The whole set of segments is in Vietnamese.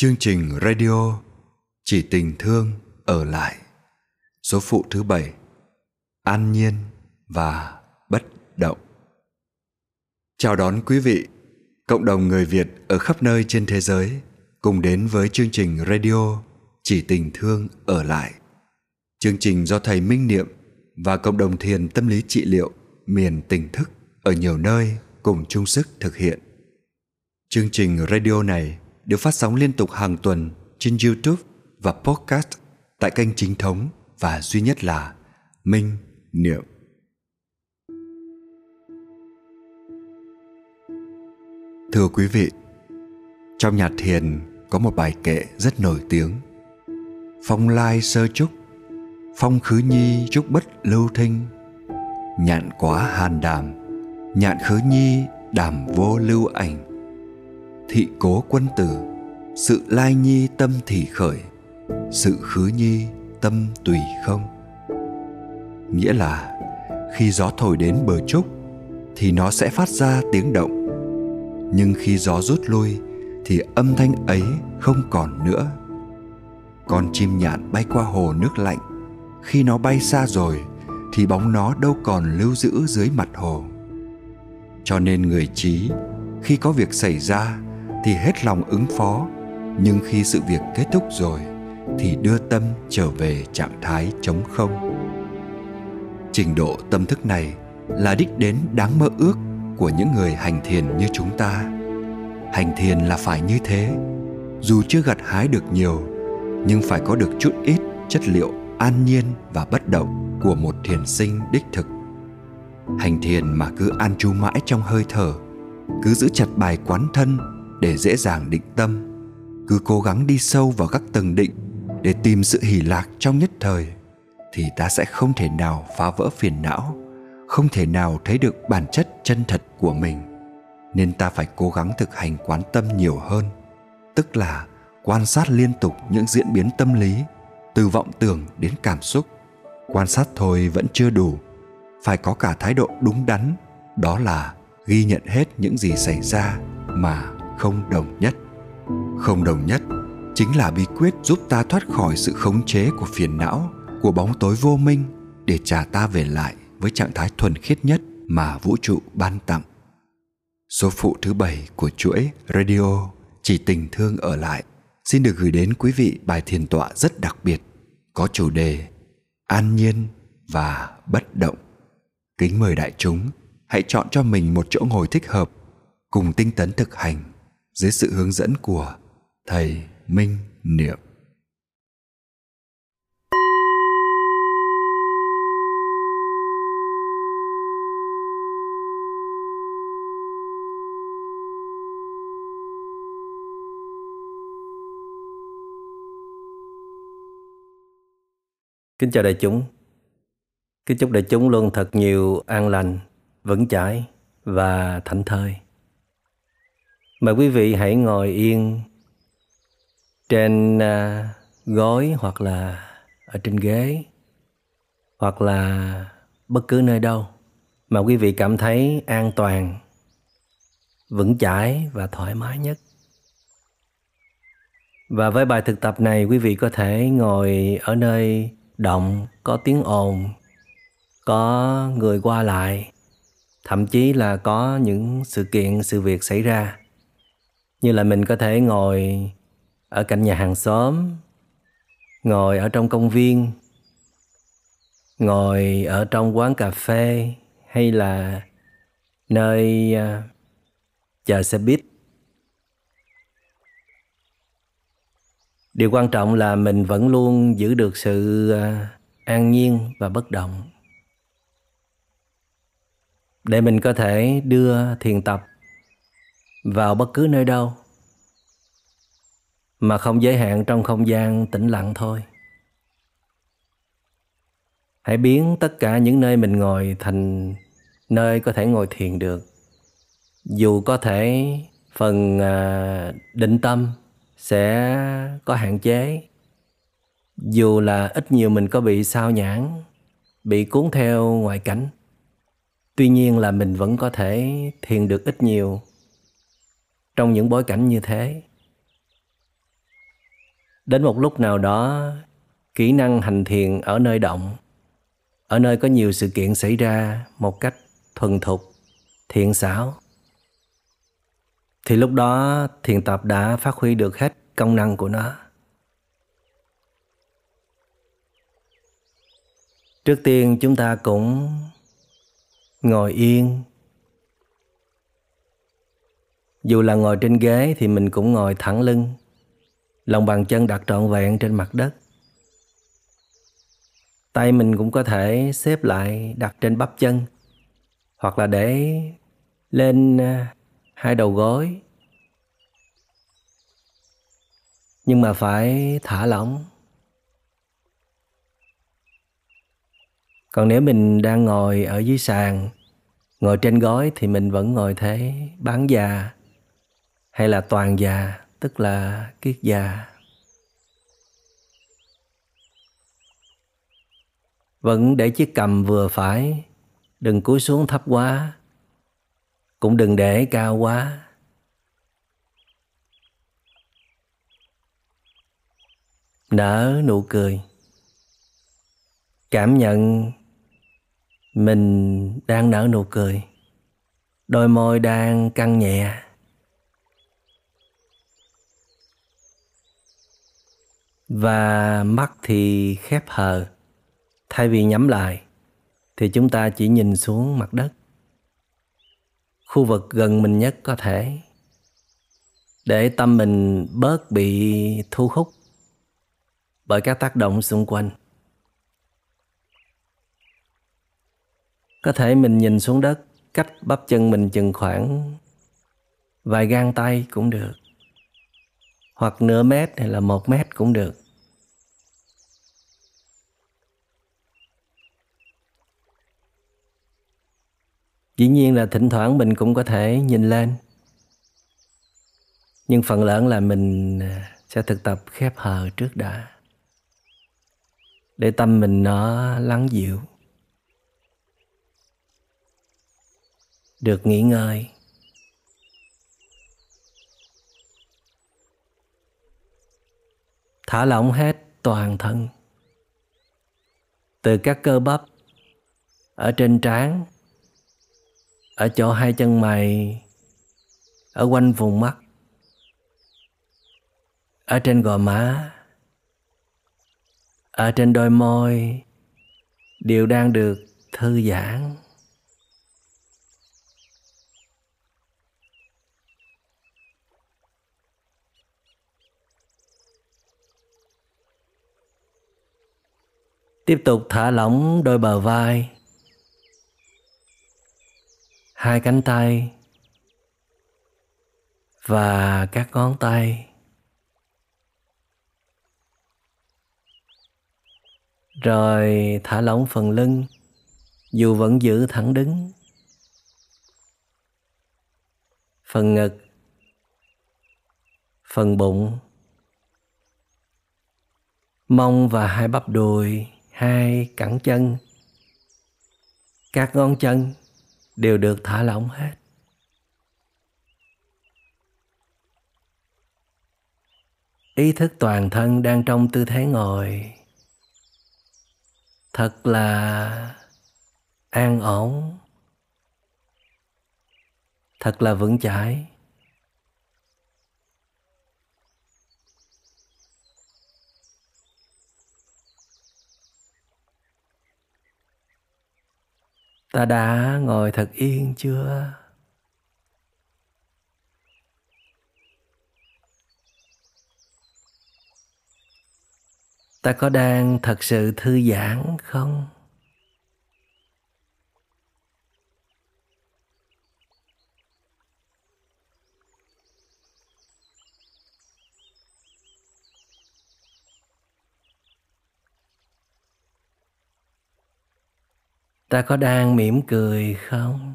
Chương trình radio Chỉ tình thương ở lại Số phụ thứ bảy An nhiên và bất động Chào đón quý vị, cộng đồng người Việt ở khắp nơi trên thế giới cùng đến với chương trình radio Chỉ tình thương ở lại. Chương trình do thầy Minh Niệm và cộng đồng thiền tâm lý trị liệu miền tỉnh thức ở nhiều nơi cùng chung sức thực hiện. Chương trình radio này được phát sóng liên tục hàng tuần trên YouTube và podcast tại kênh chính thống và duy nhất là Minh Niệm. Thưa quý vị, trong nhà thiền có một bài kệ rất nổi tiếng. Phong lai sơ trúc, phong khứ nhi trúc bất lưu thinh, nhạn quá hàn đàm, nhạn khứ nhi đàm vô lưu ảnh. Thị cố quân tử, sự lai nhi tâm thì khởi, sự khứ nhi tâm tùy không. Nghĩa là khi gió thổi đến bờ trúc thì nó sẽ phát ra tiếng động. Nhưng khi gió rút lui thì âm thanh ấy không còn nữa. Con chim nhạn bay qua hồ nước lạnh khi nó bay xa rồi thì bóng nó đâu còn lưu giữ dưới mặt hồ. Cho nên người trí khi có việc xảy ra thì hết lòng ứng phó. Nhưng khi sự việc kết thúc rồi, thì đưa tâm trở về trạng thái trống không. Trình độ tâm thức này là đích đến đáng mơ ước của những người hành thiền như chúng ta. Hành thiền là phải như thế. Dù chưa gặt hái được nhiều, nhưng phải có được chút ít chất liệu an nhiên và bất động của một thiền sinh đích thực. Hành thiền mà cứ an trú mãi trong hơi thở, cứ giữ chặt bài quán thân để dễ dàng định tâm. Cứ cố gắng đi sâu vào các tầng định để tìm sự hỷ lạc trong nhất thời, thì ta sẽ không thể nào phá vỡ phiền não, không thể nào thấy được bản chất chân thật của mình. Nên ta phải cố gắng thực hành quán tâm nhiều hơn, tức là quan sát liên tục những diễn biến tâm lý, từ vọng tưởng đến cảm xúc. Quan sát thôi vẫn chưa đủ, phải có cả thái độ đúng đắn, đó là ghi nhận hết những gì xảy ra mà không đồng nhất không đồng nhất chính là bí quyết giúp ta thoát khỏi sự khống chế của phiền não, của bóng tối vô minh để trả ta về lại với trạng thái thuần khiết nhất mà vũ trụ ban tặng. Số phụ thứ bảy của chuỗi radio Chỉ tình thương ở lại xin được gửi đến quý vị bài thiền tọa rất đặc biệt, có chủ đề An nhiên và bất động. Kính mời đại chúng hãy chọn cho mình một chỗ ngồi thích hợp, cùng tinh tấn thực hành dưới sự hướng dẫn của thầy Minh Niệm. Kính chào đại chúng. Kính chúc đại chúng luôn thật nhiều an lành, vững chãi và thảnh thơi. Mời quý vị hãy ngồi yên trên à, gối hoặc là ở trên ghế hoặc là bất cứ nơi đâu mà quý vị cảm thấy an toàn, vững chãi và thoải mái nhất. Và với bài thực tập này quý vị có thể ngồi ở nơi động có tiếng ồn có người qua lại thậm chí là có những sự kiện sự việc xảy ra như là mình có thể ngồi ở cạnh nhà hàng xóm, ngồi ở trong công viên, ngồi ở trong quán cà phê, hay là nơi à, chờ xe buýt. Điều quan trọng là mình vẫn luôn giữ được sự à, an nhiên và bất động. Để mình có thể đưa thiền tập vào bất cứ nơi đâu mà không giới hạn trong không gian tĩnh lặng thôi. Hãy biến tất cả những nơi mình ngồi thành nơi có thể ngồi thiền được dù có thể phần à, định tâm sẽ có hạn chế. Dù là ít nhiều mình có bị sao nhãn bị cuốn theo ngoại cảnh tuy nhiên là mình vẫn có thể thiền được ít nhiều trong những bối cảnh như thế. Đến một lúc nào đó, kỹ năng hành thiền ở nơi động, ở nơi có nhiều sự kiện xảy ra một cách thuần thục, thiện xảo, thì lúc đó thiền tập đã phát huy được hết công năng của nó. Trước tiên chúng ta cũng ngồi yên dù là ngồi trên ghế thì mình cũng ngồi thẳng lưng. Lòng bàn chân đặt trọn vẹn trên mặt đất. Tay mình cũng có thể xếp lại đặt trên bắp chân, hoặc là để lên à, hai đầu gối. Nhưng mà phải thả lỏng. Còn nếu mình đang ngồi ở dưới sàn, ngồi trên gối thì mình vẫn ngồi thế, bán già hay là toàn già, tức là kiết già? Vẫn để chiếc cầm vừa phải, đừng cúi xuống thấp quá, cũng đừng để cao quá. Nở nụ cười, cảm nhận mình đang nở nụ cười, đôi môi đang căng nhẹ. Và mắt thì khép hờ. Thay vì nhắm lại, thì chúng ta chỉ nhìn xuống mặt đất. Khu vực gần mình nhất có thể. Để tâm mình bớt bị thu hút bởi các tác động xung quanh. Có thể mình nhìn xuống đất, cách bắp chân mình chừng khoảng vài gang tay cũng được hoặc nửa mét hay là một mét cũng được. Dĩ nhiên là thỉnh thoảng mình cũng có thể nhìn lên. Nhưng phần lớn là mình à, sẽ thực tập khép hờ trước đã. Để tâm mình nó lắng dịu. Được nghỉ ngơi. Thả lỏng hết toàn thân. Từ các cơ bắp ở trên trán, ở chỗ hai chân mày, ở quanh vùng mắt, ở trên gò má, ở trên đôi môi đều đang được thư giãn. Tiếp tục thả lỏng đôi bờ vai. Hai cánh tay và các ngón tay. Rồi thả lỏng phần lưng, dù vẫn giữ thẳng đứng. Phần ngực, phần bụng. Mông và hai bắp đùi hai cẳng chân. Các ngón chân đều được thả lỏng hết. Ý thức toàn thân đang trong tư thế ngồi. Thật là an ổn. Thật là vững chãi. Ta đã ngồi thật yên chưa? Ta có đang thật sự thư giãn không? ta có đang mỉm cười không?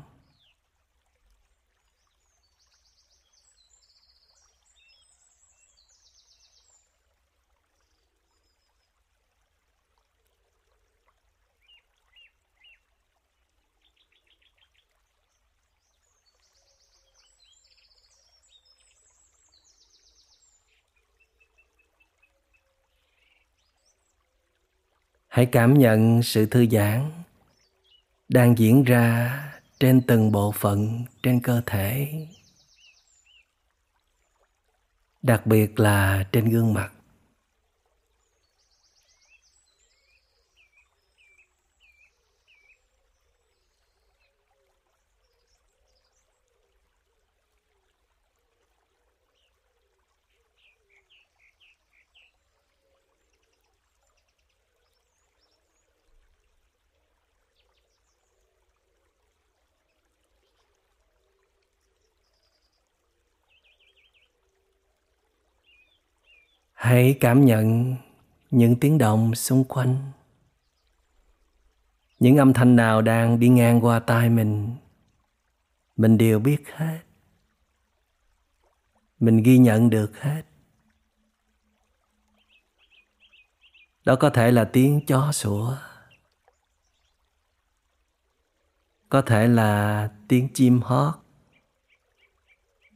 Hãy cảm nhận sự thư giãn đang diễn ra trên từng bộ phận trên cơ thể. Đặc biệt là trên gương mặt. Hãy cảm nhận những tiếng động xung quanh. Những âm thanh nào đang đi ngang qua tai mình mình đều biết hết. Mình ghi nhận được hết. Đó có thể là tiếng chó sủa. Có thể là tiếng chim hót.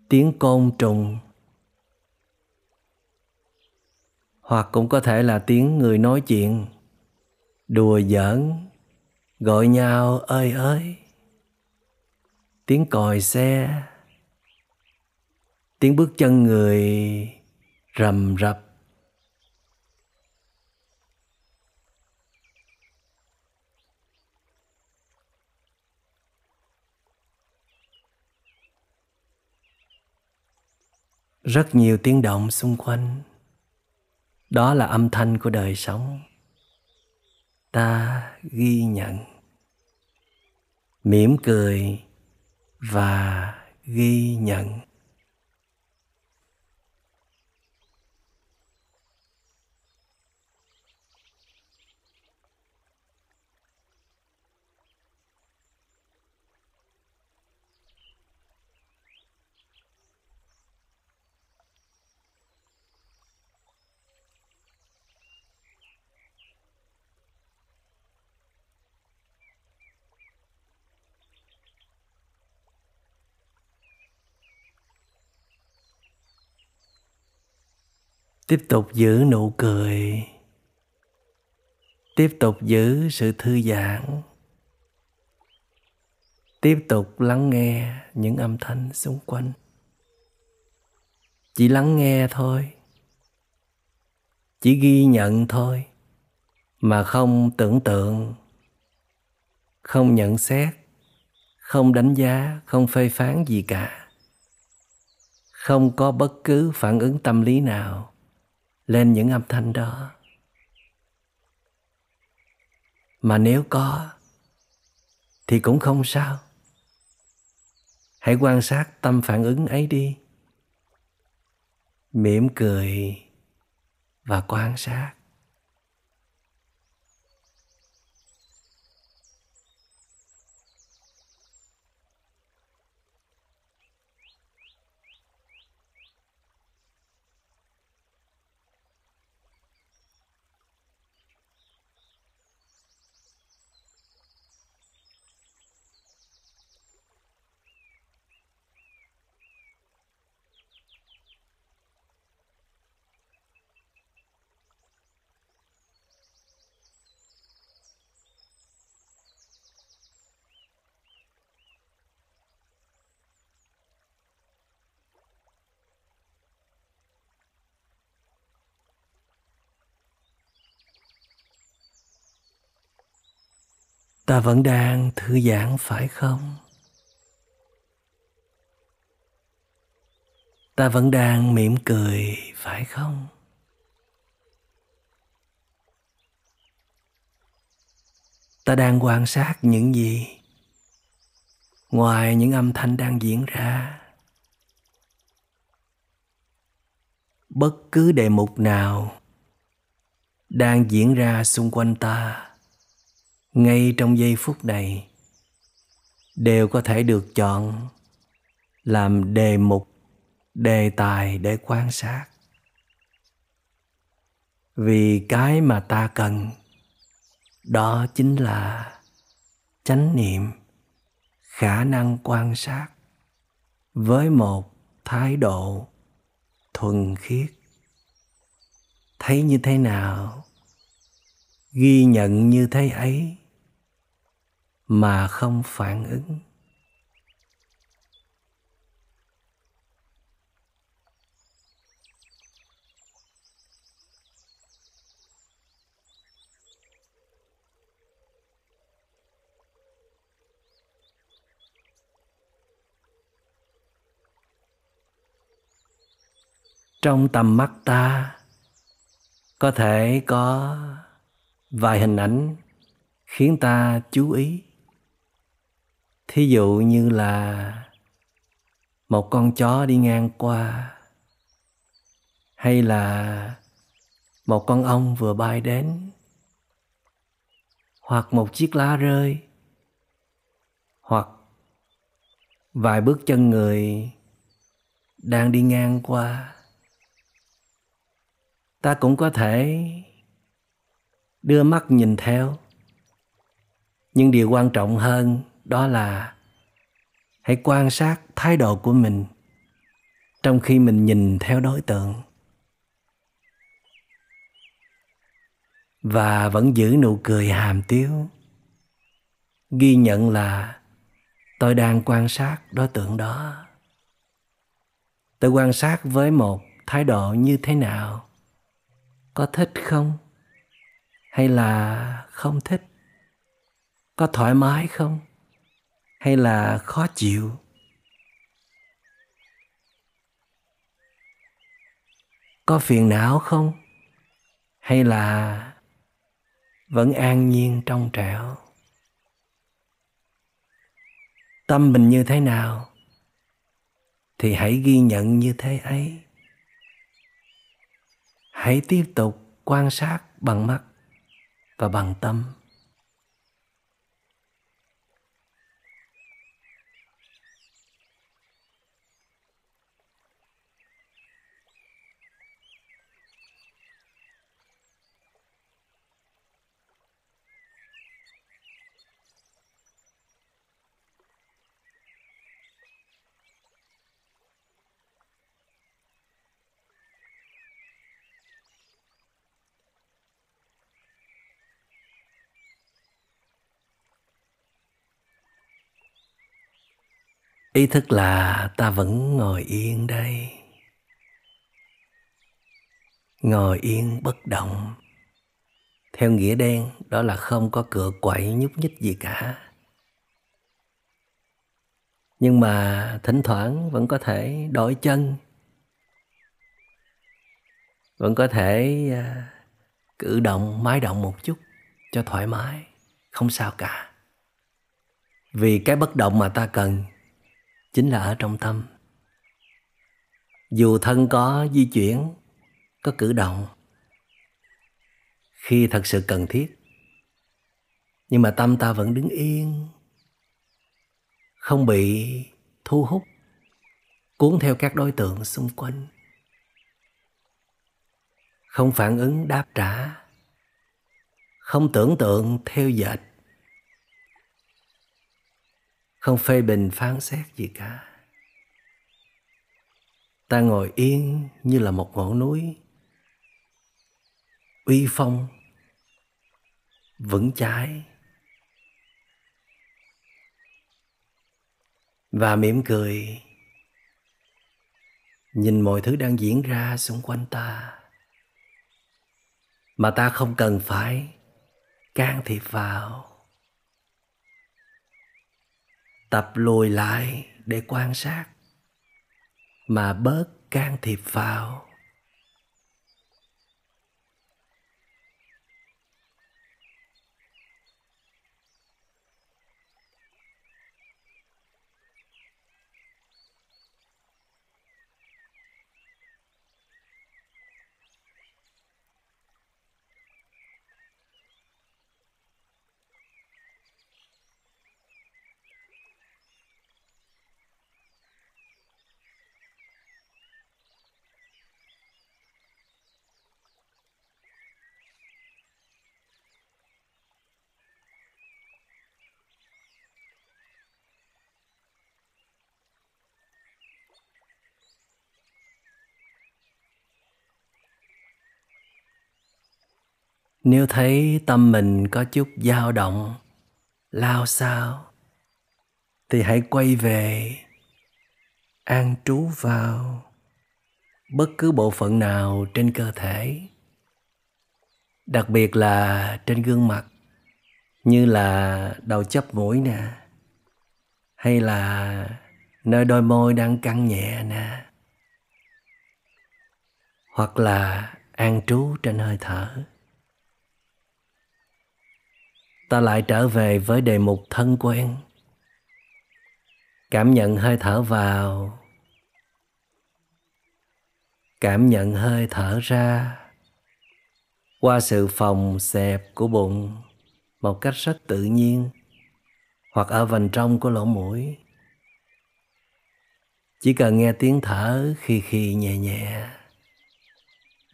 Tiếng côn trùng. Hoặc cũng có thể là tiếng người nói chuyện. Đùa giỡn, gọi nhau, ơi ơi. Tiếng còi xe, tiếng bước chân người rầm rập. Rất nhiều tiếng động xung quanh đó là âm thanh của đời sống. Ta ghi nhận, mỉm cười và ghi nhận. Tiếp tục giữ nụ cười. Tiếp tục giữ sự thư giãn. Tiếp tục lắng nghe những âm thanh xung quanh. Chỉ lắng nghe thôi. Chỉ ghi nhận thôi. Mà không tưởng tượng. Không nhận xét. Không đánh giá. Không phê phán gì cả. Không có bất cứ phản ứng tâm lý nào lên những âm thanh đó. Mà nếu có, thì cũng không sao. Hãy quan sát tâm phản ứng ấy đi. Mỉm cười và quan sát. Ta vẫn đang thư giãn, phải không? Ta vẫn đang mỉm cười, phải không? Ta đang quan sát những gì? Ngoài những âm thanh đang diễn ra. Bất cứ đề mục nào đang diễn ra xung quanh ta ngay trong giây phút này, đều có thể được chọn làm đề mục, đề tài để quan sát. Vì cái mà ta cần, đó chính là chánh niệm, khả năng quan sát với một thái độ thuần khiết. Thấy như thế nào? Ghi nhận như thế ấy mà không phản ứng. Trong tầm mắt ta, có thể có vài hình ảnh khiến ta chú ý thí dụ như là một con chó đi ngang qua, hay là một con ong vừa bay đến, hoặc một chiếc lá rơi, hoặc vài bước chân người đang đi ngang qua, ta cũng có thể đưa mắt nhìn theo. Nhưng điều quan trọng hơn đó là hãy quan sát thái độ của mình trong khi mình nhìn theo đối tượng. Và vẫn giữ nụ cười hàm tiếu, ghi nhận là tôi đang quan sát đối tượng đó. Tôi quan sát với một thái độ như thế nào? Có thích không? Hay là không thích? Có thoải mái không? Hay là khó chịu? Có phiền não không? Hay là vẫn an nhiên trong trẻo? Tâm mình như thế nào? Thì hãy ghi nhận như thế ấy. Hãy tiếp tục quan sát bằng mắt và bằng tâm. Ý thức là ta vẫn ngồi yên đây. Ngồi yên bất động. Theo nghĩa đen, đó là không có cựa quậy nhúc nhích gì cả. Nhưng mà thỉnh thoảng vẫn có thể đổi chân. Vẫn có thể à, cử động, mái động một chút cho thoải mái. Không sao cả. Vì cái bất động mà ta cần chính là ở trong tâm. Dù thân có di chuyển, có cử động, khi thật sự cần thiết, nhưng mà tâm ta vẫn đứng yên, không bị thu hút, cuốn theo các đối tượng xung quanh. Không phản ứng đáp trả, không tưởng tượng theo dệt không phê bình phán xét gì cả. Ta ngồi yên như là một ngọn núi. Uy phong vững chãi. Và mỉm cười, nhìn mọi thứ đang diễn ra xung quanh ta, mà ta không cần phải can thiệp vào tập lùi lại để quan sát. Mà bớt can thiệp vào. Nếu thấy tâm mình có chút dao động, lao sao? Thì hãy quay về, an trú vào bất cứ bộ phận nào trên cơ thể. Đặc biệt là trên gương mặt, như là đầu chóp mũi nè, hay là nơi đôi môi đang căng nhẹ nè, hoặc là an trú trên hơi thở ta lại trở về với đề mục thân quen. Cảm nhận hơi thở vào. Cảm nhận hơi thở ra. Qua sự phòng xẹp của bụng, một cách rất tự nhiên, hoặc ở vành trong của lỗ mũi. Chỉ cần nghe tiếng thở khi khi nhẹ nhẹ.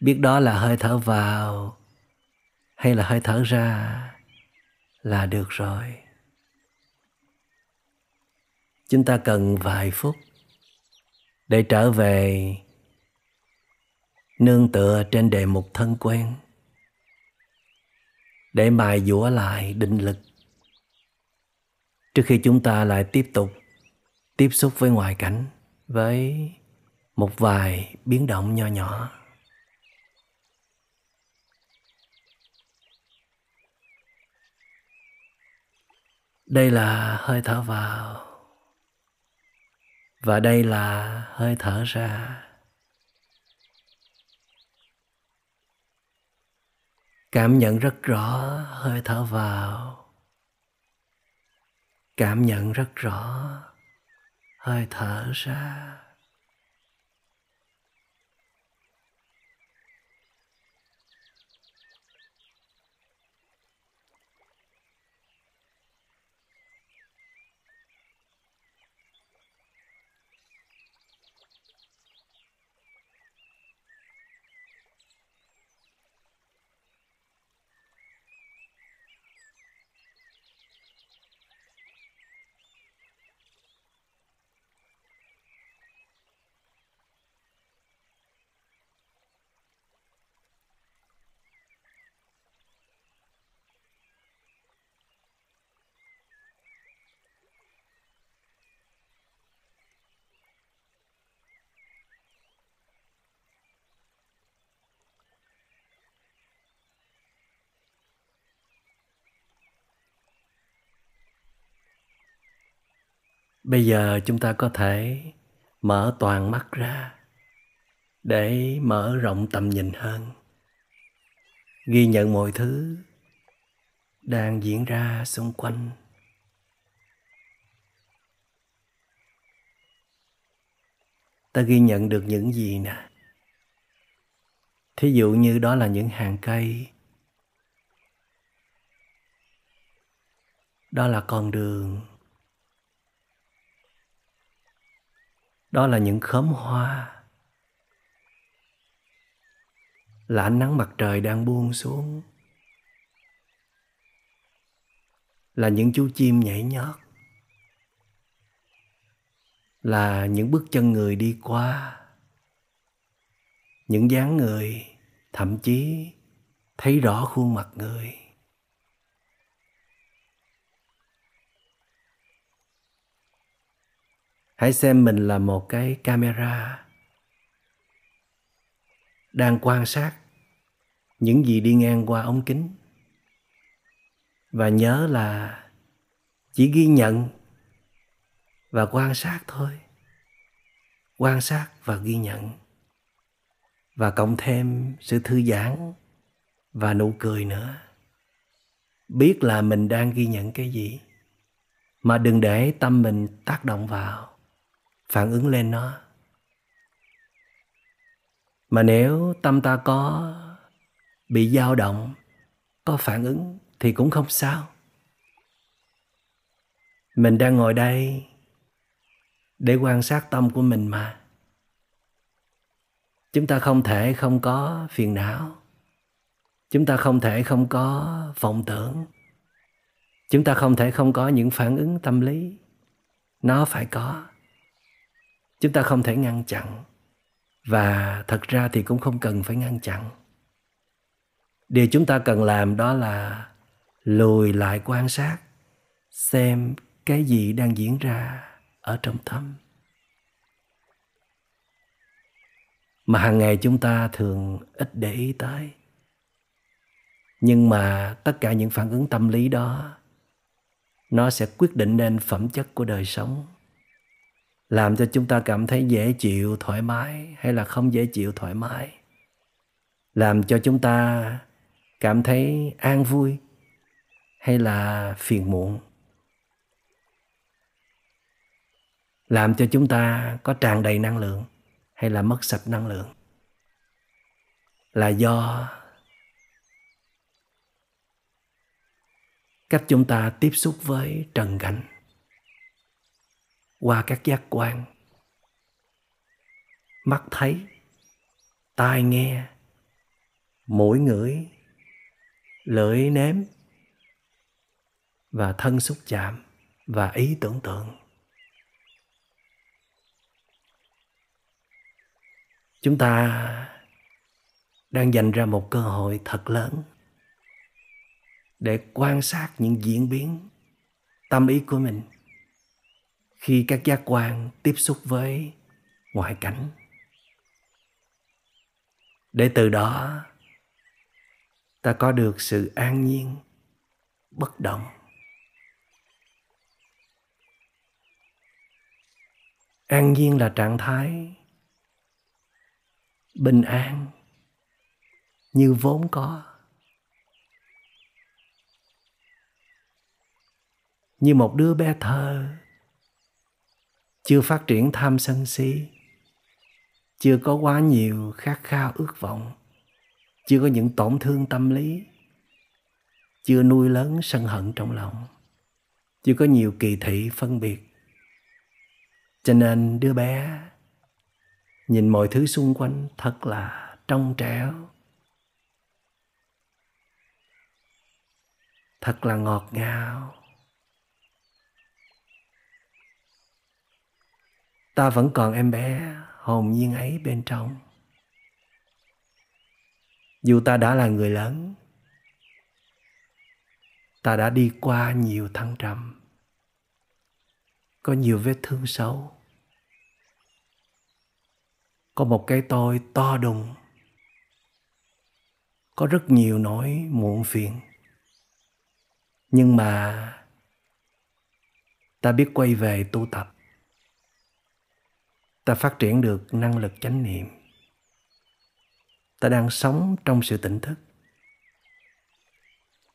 Biết đó là hơi thở vào hay là hơi thở ra là được rồi. Chúng ta cần vài phút để trở về nương tựa trên đề mục thân quen, để mài dũa lại định lực. Trước khi chúng ta lại tiếp tục tiếp xúc với ngoại cảnh, với một vài biến động nho nhỏ. Đây là hơi thở vào. Và đây là hơi thở ra. Cảm nhận rất rõ hơi thở vào. Cảm nhận rất rõ hơi thở ra. Bây giờ chúng ta có thể mở toàn mắt ra để mở rộng tầm nhìn hơn. Ghi nhận mọi thứ đang diễn ra xung quanh. Ta ghi nhận được những gì nè? Thí dụ như đó là những hàng cây. Đó là con đường. Đó là những khóm hoa. Là ánh nắng mặt trời đang buông xuống. Là những chú chim nhảy nhót. Là những bước chân người đi qua. Những dáng người, thậm chí thấy rõ khuôn mặt người. Hãy xem mình là một cái camera đang quan sát những gì đi ngang qua ống kính. Và nhớ là chỉ ghi nhận và quan sát thôi. Quan sát và ghi nhận. Và cộng thêm sự thư giãn và nụ cười nữa. Biết là mình đang ghi nhận cái gì, mà đừng để tâm mình tác động vào phản ứng lên nó. Mà nếu tâm ta có bị dao động, có phản ứng thì cũng không sao. Mình đang ngồi đây để quan sát tâm của mình mà. Chúng ta không thể không có phiền não. Chúng ta không thể không có vọng tưởng. Chúng ta không thể không có những phản ứng tâm lý. Nó phải có chúng ta không thể ngăn chặn. Và thật ra thì cũng không cần phải ngăn chặn. Điều chúng ta cần làm đó là lùi lại quan sát, xem cái gì đang diễn ra ở trong tâm mà hàng ngày chúng ta thường ít để ý tới. Nhưng mà tất cả những phản ứng tâm lý đó, nó sẽ quyết định nên phẩm chất của đời sống làm cho chúng ta cảm thấy dễ chịu, thoải mái, hay là không dễ chịu, thoải mái. Làm cho chúng ta cảm thấy an vui, hay là phiền muộn. Làm cho chúng ta có tràn đầy năng lượng, hay là mất sạch năng lượng. Là do cách chúng ta tiếp xúc với trần cảnh qua các giác quan. Mắt thấy, tai nghe, mũi ngửi, lưỡi nếm, và thân xúc chạm, và ý tưởng tượng. Chúng ta đang dành ra một cơ hội thật lớn để quan sát những diễn biến tâm ý của mình khi các giác quan tiếp xúc với ngoại cảnh. Để từ đó, ta có được sự an nhiên, bất động. An nhiên là trạng thái bình an như vốn có. Như một đứa bé thơ chưa phát triển tham sân si. Chưa có quá nhiều khát khao ước vọng. Chưa có những tổn thương tâm lý. Chưa nuôi lớn sân hận trong lòng. Chưa có nhiều kỳ thị phân biệt. Cho nên đứa bé, nhìn mọi thứ xung quanh thật là trong trẻo. Thật là ngọt ngào. Ta vẫn còn em bé, hồn nhiên ấy bên trong. Dù ta đã là người lớn, ta đã đi qua nhiều thăng trầm, có nhiều vết thương sâu. Có một cái tôi to đùng, có rất nhiều nỗi muộn phiền. Nhưng mà ta biết quay về tu tập ta phát triển được năng lực chánh niệm. Ta đang sống trong sự tỉnh thức.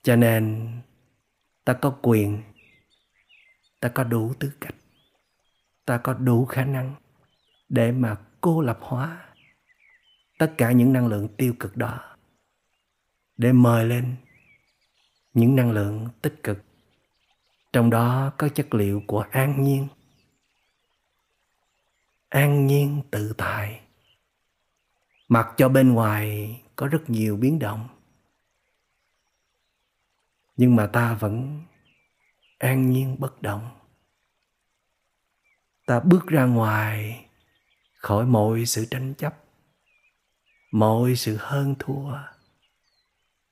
Cho nên, ta có quyền, ta có đủ tư cách, ta có đủ khả năng để mà cô lập hóa tất cả những năng lượng tiêu cực đó, để mời lên những năng lượng tích cực. Trong đó có chất liệu của an nhiên an nhiên tự tại. Mặc cho bên ngoài có rất nhiều biến động, nhưng mà ta vẫn an nhiên bất động. Ta bước ra ngoài khỏi mọi sự tranh chấp, mọi sự hơn thua,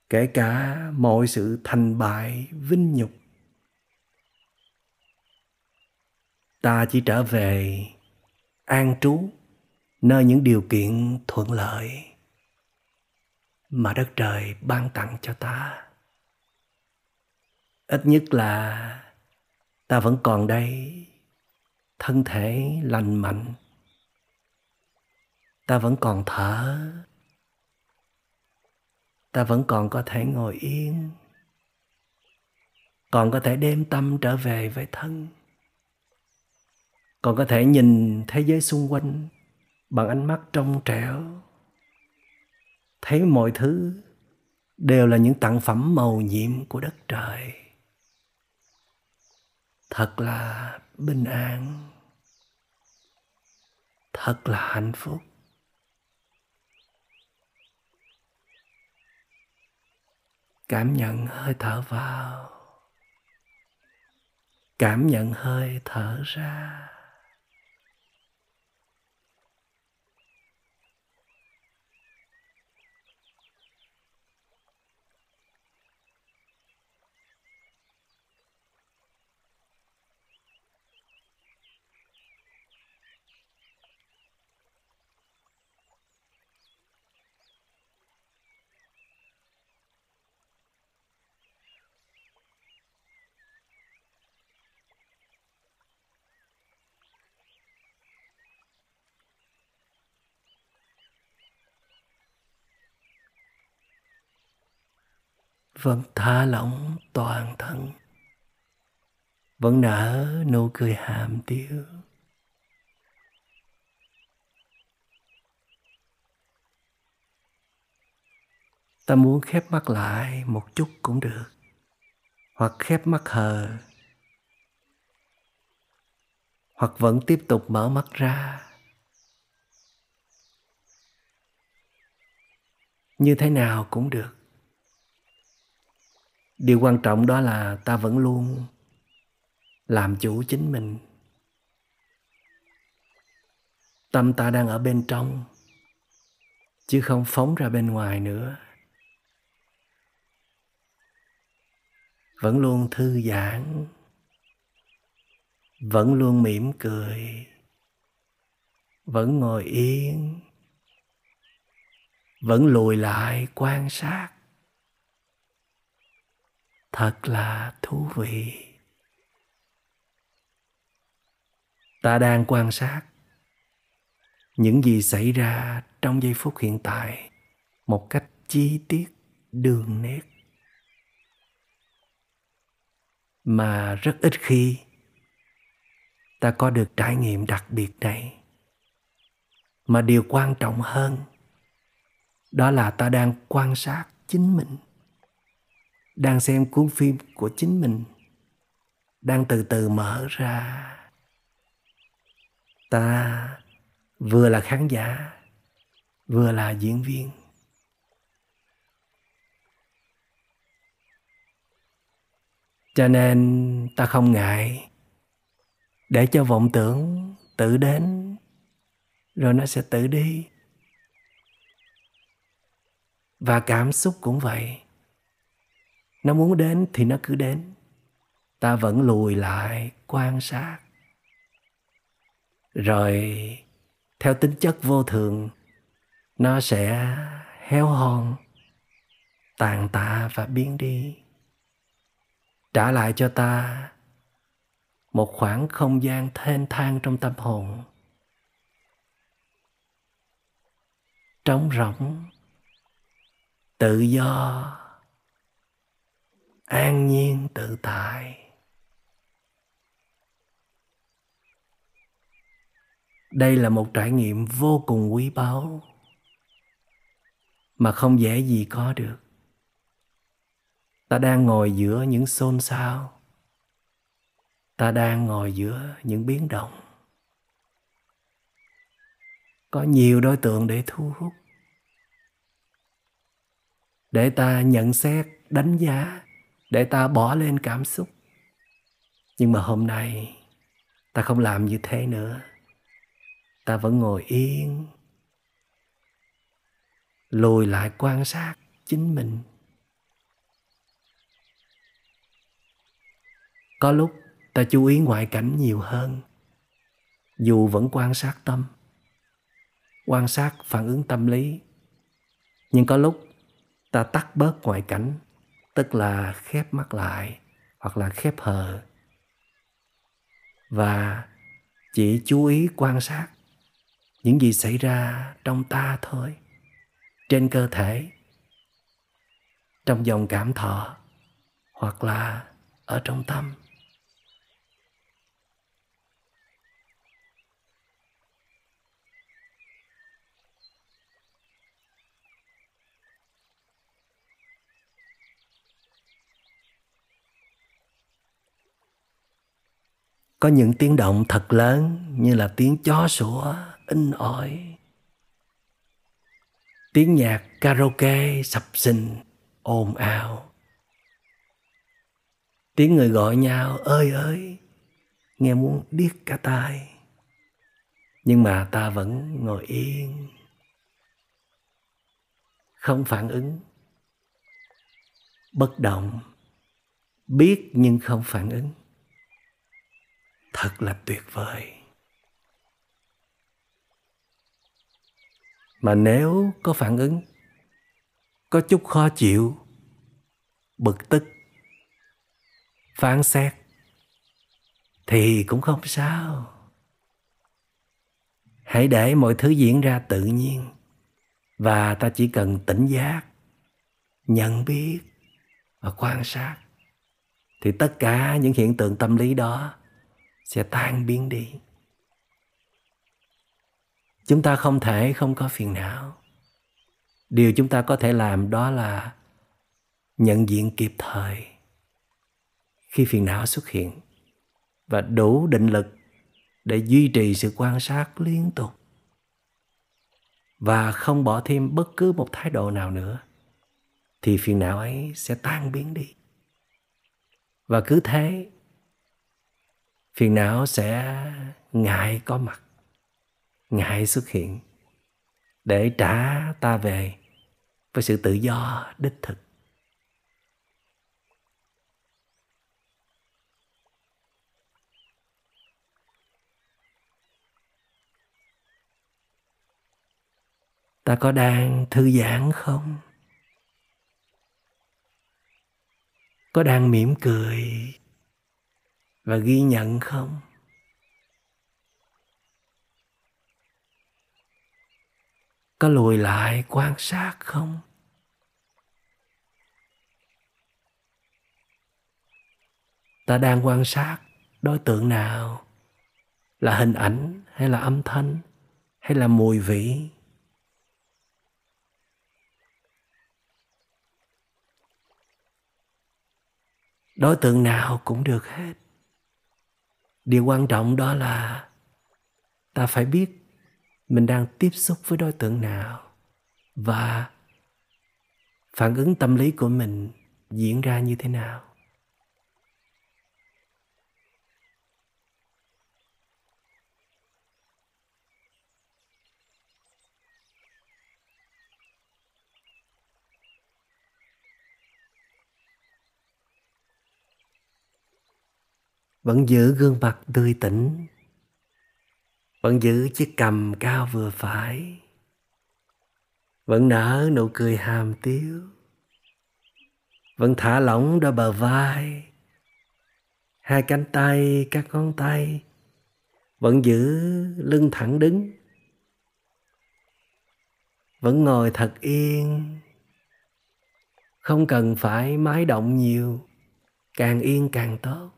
kể cả mọi sự thành bại, vinh nhục. Ta chỉ trở về an trú, nơi những điều kiện thuận lợi mà đất trời ban tặng cho ta. Ít nhất là ta vẫn còn đây, thân thể lành mạnh. Ta vẫn còn thở. Ta vẫn còn có thể ngồi yên. Còn có thể đem tâm trở về với thân còn có thể nhìn thế giới xung quanh bằng ánh mắt trong trẻo. Thấy mọi thứ đều là những tặng phẩm màu nhiệm của đất trời. Thật là bình an. Thật là hạnh phúc. Cảm nhận hơi thở vào. Cảm nhận hơi thở ra. Vẫn thả lỏng toàn thân. Vẫn nở nụ cười hàm tiếu. Ta muốn khép mắt lại một chút cũng được. Hoặc khép mắt hờ. Hoặc vẫn tiếp tục mở mắt ra. Như thế nào cũng được điều quan trọng đó là ta vẫn luôn làm chủ chính mình. Tâm ta đang ở bên trong, chứ không phóng ra bên ngoài nữa. Vẫn luôn thư giãn, vẫn luôn mỉm cười, vẫn ngồi yên, vẫn lùi lại quan sát thật là thú vị. Ta đang quan sát những gì xảy ra trong giây phút hiện tại một cách chi tiết, đường nét. Mà rất ít khi ta có được trải nghiệm đặc biệt này. Mà điều quan trọng hơn đó là ta đang quan sát chính mình đang xem cuốn phim của chính mình, đang từ từ mở ra. Ta vừa là khán giả, vừa là diễn viên. Cho nên ta không ngại để cho vọng tưởng tự đến, rồi nó sẽ tự đi. Và cảm xúc cũng vậy nó muốn đến thì nó cứ đến. Ta vẫn lùi lại, quan sát. Rồi, theo tính chất vô thường, nó sẽ héo hon, tàn tạ và biến đi. Trả lại cho ta một khoảng không gian thênh thang trong tâm hồn. Trống rỗng, tự do an nhiên tự tại. Đây là một trải nghiệm vô cùng quý báu mà không dễ gì có được. Ta đang ngồi giữa những xôn xao. Ta đang ngồi giữa những biến động. Có nhiều đối tượng để thu hút. Để ta nhận xét, đánh giá để ta bỏ lên cảm xúc. Nhưng mà hôm nay ta không làm như thế nữa. Ta vẫn ngồi yên, lùi lại quan sát chính mình. Có lúc ta chú ý ngoại cảnh nhiều hơn, dù vẫn quan sát tâm, quan sát phản ứng tâm lý. Nhưng có lúc ta tắt bớt ngoại cảnh tức là khép mắt lại, hoặc là khép hờ. Và chỉ chú ý quan sát những gì xảy ra trong ta thôi, trên cơ thể, trong dòng cảm thọ, hoặc là ở trong tâm. Có những tiếng động thật lớn như là tiếng chó sủa in ỏi. Tiếng nhạc karaoke sập sình, ồn ào. Tiếng người gọi nhau, ơi ơi, nghe muốn điếc cả tai. Nhưng mà ta vẫn ngồi yên. Không phản ứng. Bất động. Biết nhưng không phản ứng thật là tuyệt vời. Mà nếu có phản ứng, có chút khó chịu, bực tức, phán xét, thì cũng không sao. Hãy để mọi thứ diễn ra tự nhiên, và ta chỉ cần tỉnh giác, nhận biết và quan sát, thì tất cả những hiện tượng tâm lý đó sẽ tan biến đi. Chúng ta không thể không có phiền não. Điều chúng ta có thể làm đó là nhận diện kịp thời khi phiền não xuất hiện và đủ định lực để duy trì sự quan sát liên tục và không bỏ thêm bất cứ một thái độ nào nữa, thì phiền não ấy sẽ tan biến đi. Và cứ thế phiền não sẽ ngại có mặt, ngại xuất hiện để trả ta về với sự tự do, đích thực. Ta có đang thư giãn không? Có đang mỉm cười và ghi nhận không? Có lùi lại quan sát không? Ta đang quan sát đối tượng nào? Là hình ảnh hay là âm thanh? Hay là mùi vị? Đối tượng nào cũng được hết điều quan trọng đó là ta phải biết mình đang tiếp xúc với đối tượng nào và phản ứng tâm lý của mình diễn ra như thế nào. Vẫn giữ gương mặt tươi tỉnh. Vẫn giữ chiếc cầm cao vừa phải. Vẫn nở nụ cười hàm tiếu. Vẫn thả lỏng đôi bờ vai. Hai cánh tay, các ngón tay vẫn giữ lưng thẳng đứng. Vẫn ngồi thật yên. Không cần phải mái động nhiều, càng yên càng tốt.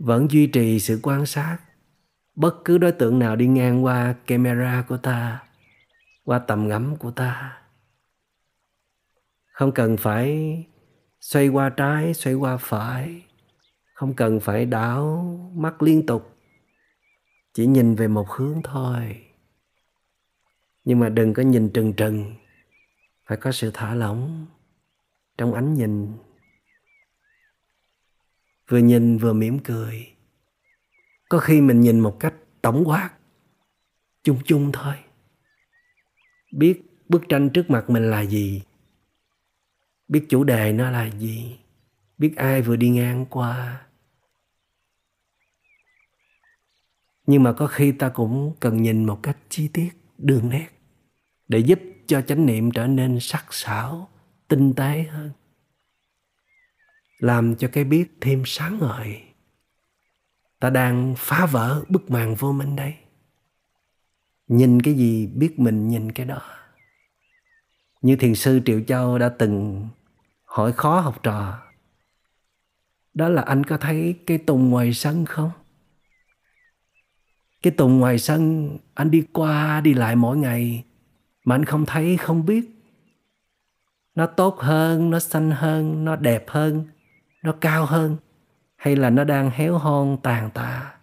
Vẫn duy trì sự quan sát. Bất cứ đối tượng nào đi ngang qua camera của ta, qua tầm ngắm của ta, không cần phải xoay qua trái, xoay qua phải, không cần phải đảo mắt liên tục, chỉ nhìn về một hướng thôi. Nhưng mà đừng có nhìn trừng trừng, phải có sự thả lỏng trong ánh nhìn vừa nhìn vừa mỉm cười. Có khi mình nhìn một cách tổng quát, chung chung thôi. Biết bức tranh trước mặt mình là gì, biết chủ đề nó là gì, biết ai vừa đi ngang qua. Nhưng mà có khi ta cũng cần nhìn một cách chi tiết, đường nét để giúp cho chánh niệm trở nên sắc sảo, tinh tế hơn làm cho cái biết thêm sáng ngời. Ta đang phá vỡ bức màn vô minh đây nhìn cái gì biết mình nhìn cái đó. Như thiền sư triệu châu đã từng hỏi khó học trò. Đó là anh có thấy cái tùng ngoài sân không? Cái tùng ngoài sân anh đi qua đi lại mỗi ngày mà anh không thấy, không biết. Nó tốt hơn, nó xanh hơn, nó đẹp hơn nó cao hơn hay là nó đang héo hon, tàn tạ?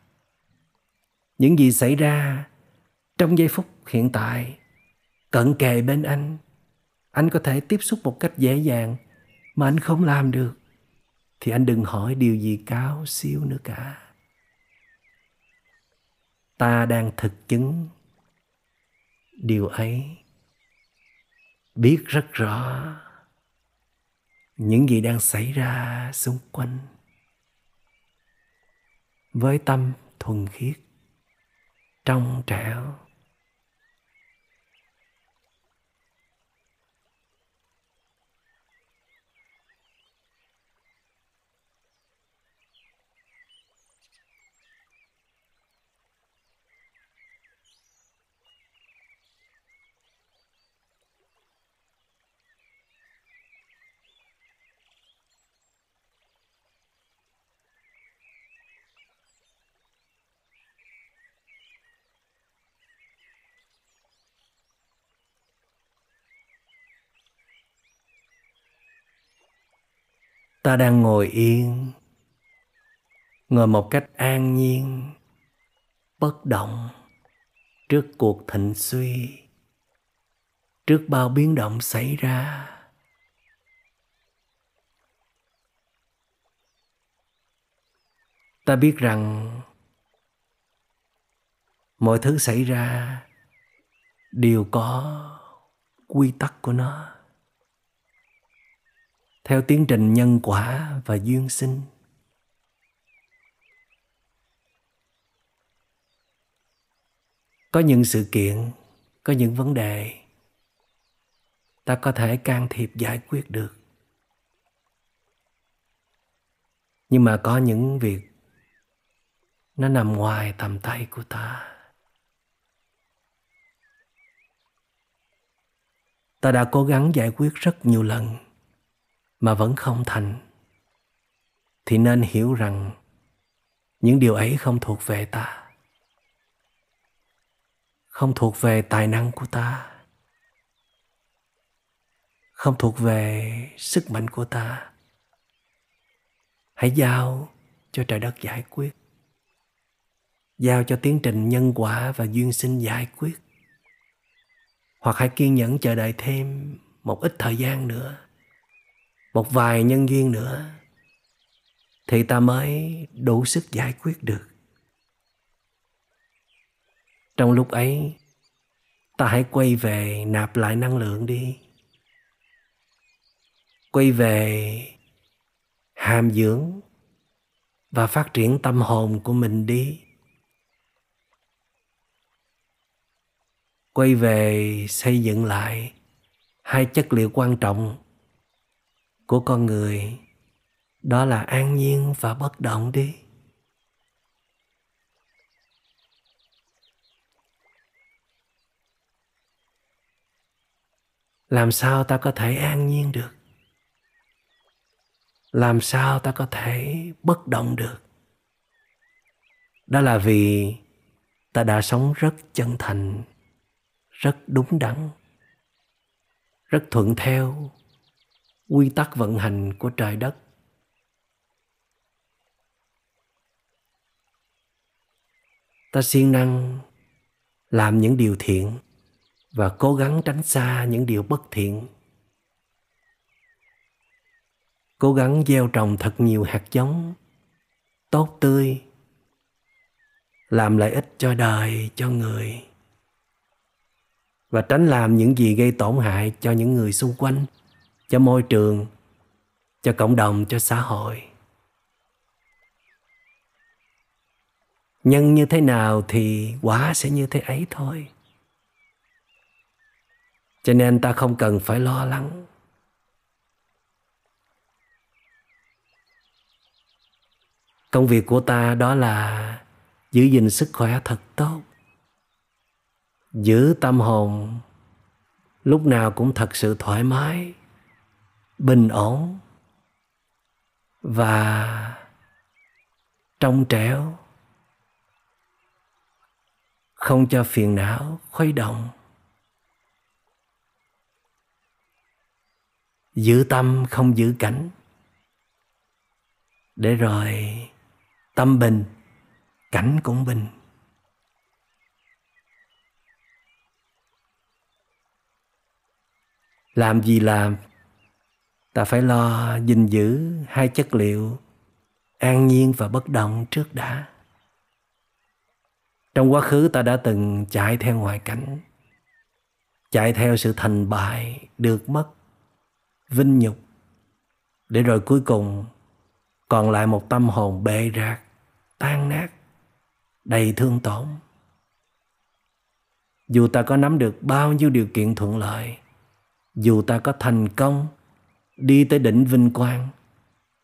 Những gì xảy ra trong giây phút hiện tại, cận kề bên anh anh có thể tiếp xúc một cách dễ dàng mà anh không làm được, thì anh đừng hỏi điều gì cao siêu nữa cả. Ta đang thực chứng điều ấy. Biết rất rõ những gì đang xảy ra xung quanh. Với tâm thuần khiết trong trẻo. Ta đang ngồi yên, ngồi một cách an nhiên, bất động trước cuộc thịnh suy, trước bao biến động xảy ra. Ta biết rằng mọi thứ xảy ra đều có quy tắc của nó theo tiến trình nhân quả và duyên sinh. Có những sự kiện, có những vấn đề, ta có thể can thiệp giải quyết được. Nhưng mà có những việc, nó nằm ngoài tầm tay của ta. Ta đã cố gắng giải quyết rất nhiều lần mà vẫn không thành, thì nên hiểu rằng những điều ấy không thuộc về ta, không thuộc về tài năng của ta, không thuộc về sức mạnh của ta. Hãy giao cho trời đất giải quyết, giao cho tiến trình nhân quả và duyên sinh giải quyết, hoặc hãy kiên nhẫn chờ đợi thêm một ít thời gian nữa một vài nhân duyên nữa. Thì ta mới đủ sức giải quyết được. Trong lúc ấy, ta hãy quay về nạp lại năng lượng đi. Quay về hàm dưỡng và phát triển tâm hồn của mình đi. Quay về xây dựng lại hai chất liệu quan trọng của con người. Đó là an nhiên và bất động đi. Làm sao ta có thể an nhiên được? Làm sao ta có thể bất động được? Đó là vì ta đã sống rất chân thành, rất đúng đắn, rất thuận theo quy tắc vận hành của trời đất. Ta siêng năng làm những điều thiện và cố gắng tránh xa những điều bất thiện. Cố gắng gieo trồng thật nhiều hạt giống, tốt tươi, làm lợi ích cho đời, cho người, và tránh làm những gì gây tổn hại cho những người xung quanh cho môi trường, cho cộng đồng, cho xã hội. Nhân như thế nào thì quả sẽ như thế ấy thôi. Cho nên ta không cần phải lo lắng. Công việc của ta đó là giữ gìn sức khỏe thật tốt. Giữ tâm hồn, lúc nào cũng thật sự thoải mái bình ổn và trong trẻo, không cho phiền não, khuấy động. Giữ tâm không giữ cảnh, để rồi tâm bình, cảnh cũng bình. Làm gì làm? Ta phải lo gìn giữ hai chất liệu an nhiên và bất động trước đã. Trong quá khứ ta đã từng chạy theo ngoại cảnh, chạy theo sự thành bại được mất, vinh nhục, để rồi cuối cùng còn lại một tâm hồn bệ rạc, tan nát, đầy thương tổn. Dù ta có nắm được bao nhiêu điều kiện thuận lợi, dù ta có thành công đi tới đỉnh vinh quang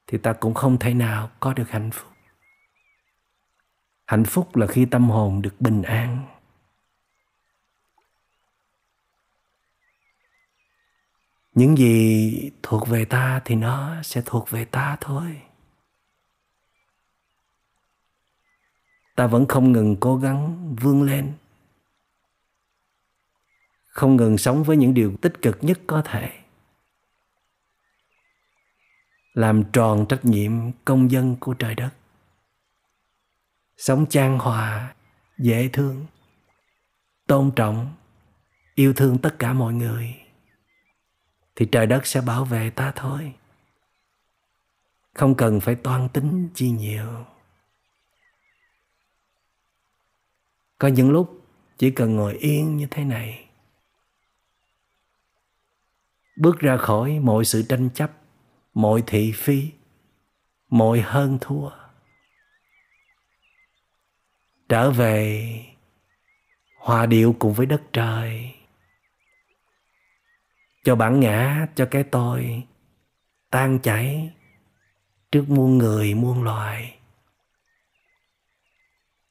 thì ta cũng không thể nào có được hạnh phúc. Hạnh phúc là khi tâm hồn được bình an. Những gì thuộc về ta thì nó sẽ thuộc về ta thôi. Ta vẫn không ngừng cố gắng vươn lên. Không ngừng sống với những điều tích cực nhất có thể làm tròn trách nhiệm công dân của trời đất. Sống chan hòa, dễ thương, tôn trọng, yêu thương tất cả mọi người, thì trời đất sẽ bảo vệ ta thôi. Không cần phải toan tính chi nhiều. Có những lúc chỉ cần ngồi yên như thế này, bước ra khỏi mọi sự tranh chấp mọi thị phi, mọi hơn thua. Trở về hòa điệu cùng với đất trời. Cho bản ngã, cho cái tôi tan chảy trước muôn người, muôn loài.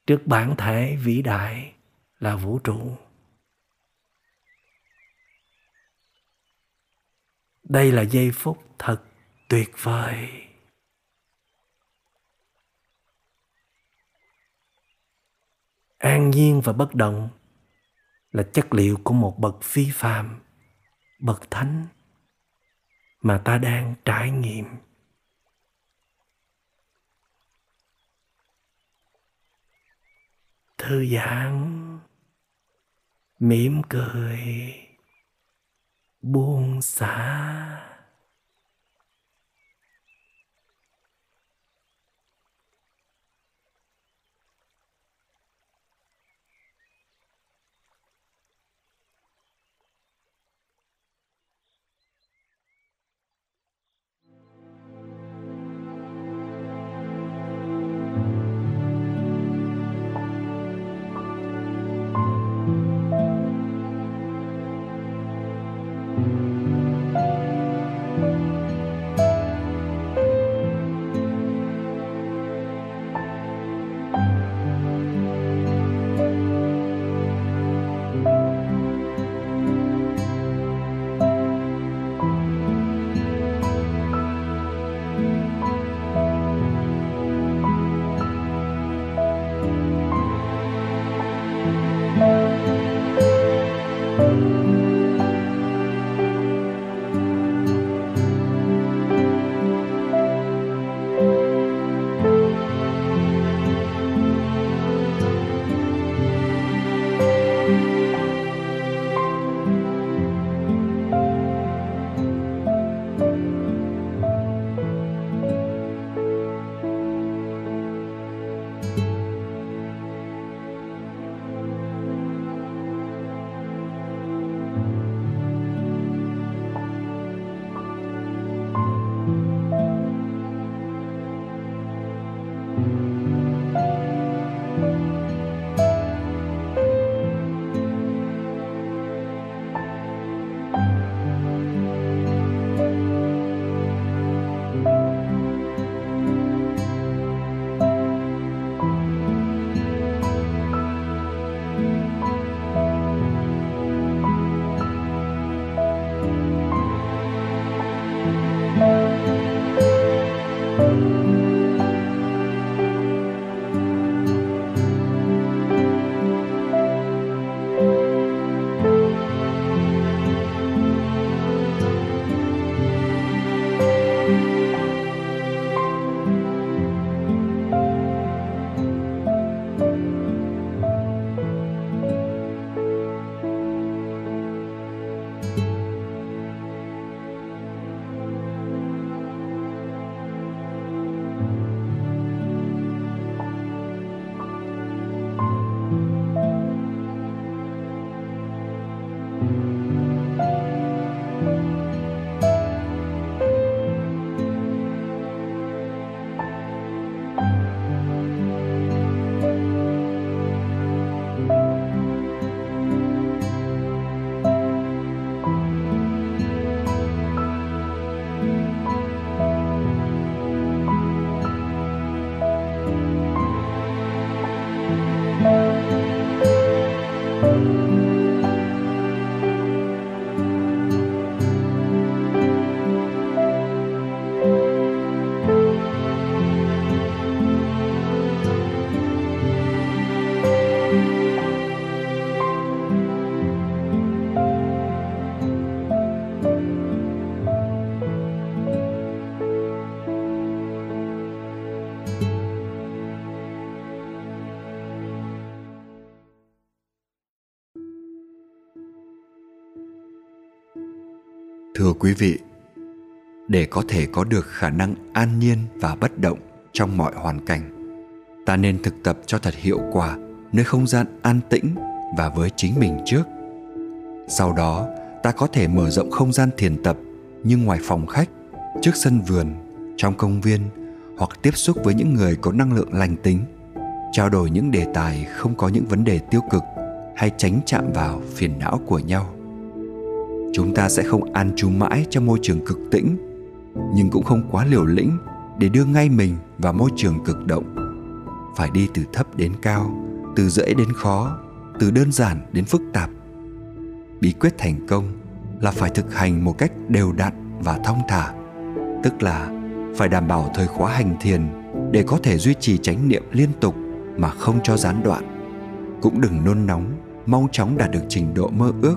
Trước bản thể vĩ đại là vũ trụ. Đây là giây phút thật tuyệt vời. An nhiên và bất động là chất liệu của một bậc phi phàm, bậc thánh mà ta đang trải nghiệm. Thư giãn, mỉm cười, buông xả. Quý vị, để có thể có được khả năng an nhiên và bất động trong mọi hoàn cảnh, ta nên thực tập cho thật hiệu quả nơi không gian an tĩnh và với chính mình trước. Sau đó, ta có thể mở rộng không gian thiền tập như ngoài phòng khách, trước sân vườn, trong công viên hoặc tiếp xúc với những người có năng lượng lành tính, trao đổi những đề tài không có những vấn đề tiêu cực hay tránh chạm vào phiền não của nhau chúng ta sẽ không an trú mãi trong môi trường cực tĩnh, nhưng cũng không quá liều lĩnh để đưa ngay mình vào môi trường cực động. Phải đi từ thấp đến cao, từ dễ đến khó, từ đơn giản đến phức tạp. Bí quyết thành công là phải thực hành một cách đều đặn và thong thả, tức là phải đảm bảo thời khóa hành thiền để có thể duy trì chánh niệm liên tục mà không cho gián đoạn. Cũng đừng nôn nóng, mau chóng đạt được trình độ mơ ước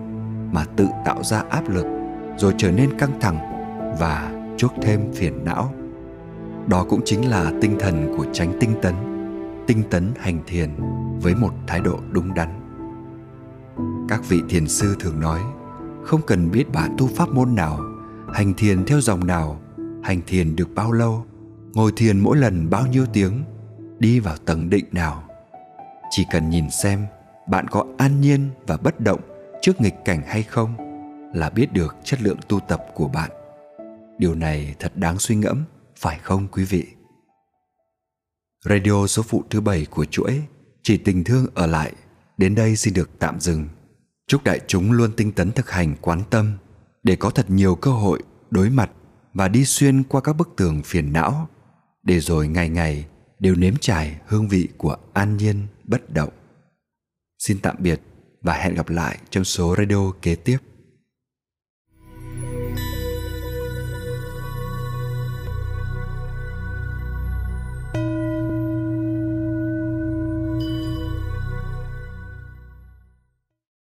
mà tự tạo ra áp lực, rồi trở nên căng thẳng và chuốc thêm phiền não. Đó cũng chính là tinh thần của tránh tinh tấn tinh tấn hành thiền với một thái độ đúng đắn. Các vị thiền sư thường nói, không cần biết bạn tu pháp môn nào, hành thiền theo dòng nào, hành thiền được bao lâu, ngồi thiền mỗi lần bao nhiêu tiếng, đi vào tầng định nào. Chỉ cần nhìn xem, bạn có an nhiên và bất động trước nghịch cảnh hay không là biết được chất lượng tu tập của bạn. Điều này thật đáng suy ngẫm, phải không quý vị? Radio số phụ thứ bảy của chuỗi chỉ tình thương ở lại, đến đây xin được tạm dừng. Chúc đại chúng luôn tinh tấn thực hành quán tâm để có thật nhiều cơ hội đối mặt và đi xuyên qua các bức tường phiền não, để rồi ngày ngày đều nếm trải hương vị của an nhiên, bất động. Xin tạm biệt và hẹn gặp lại trong số radio kế tiếp.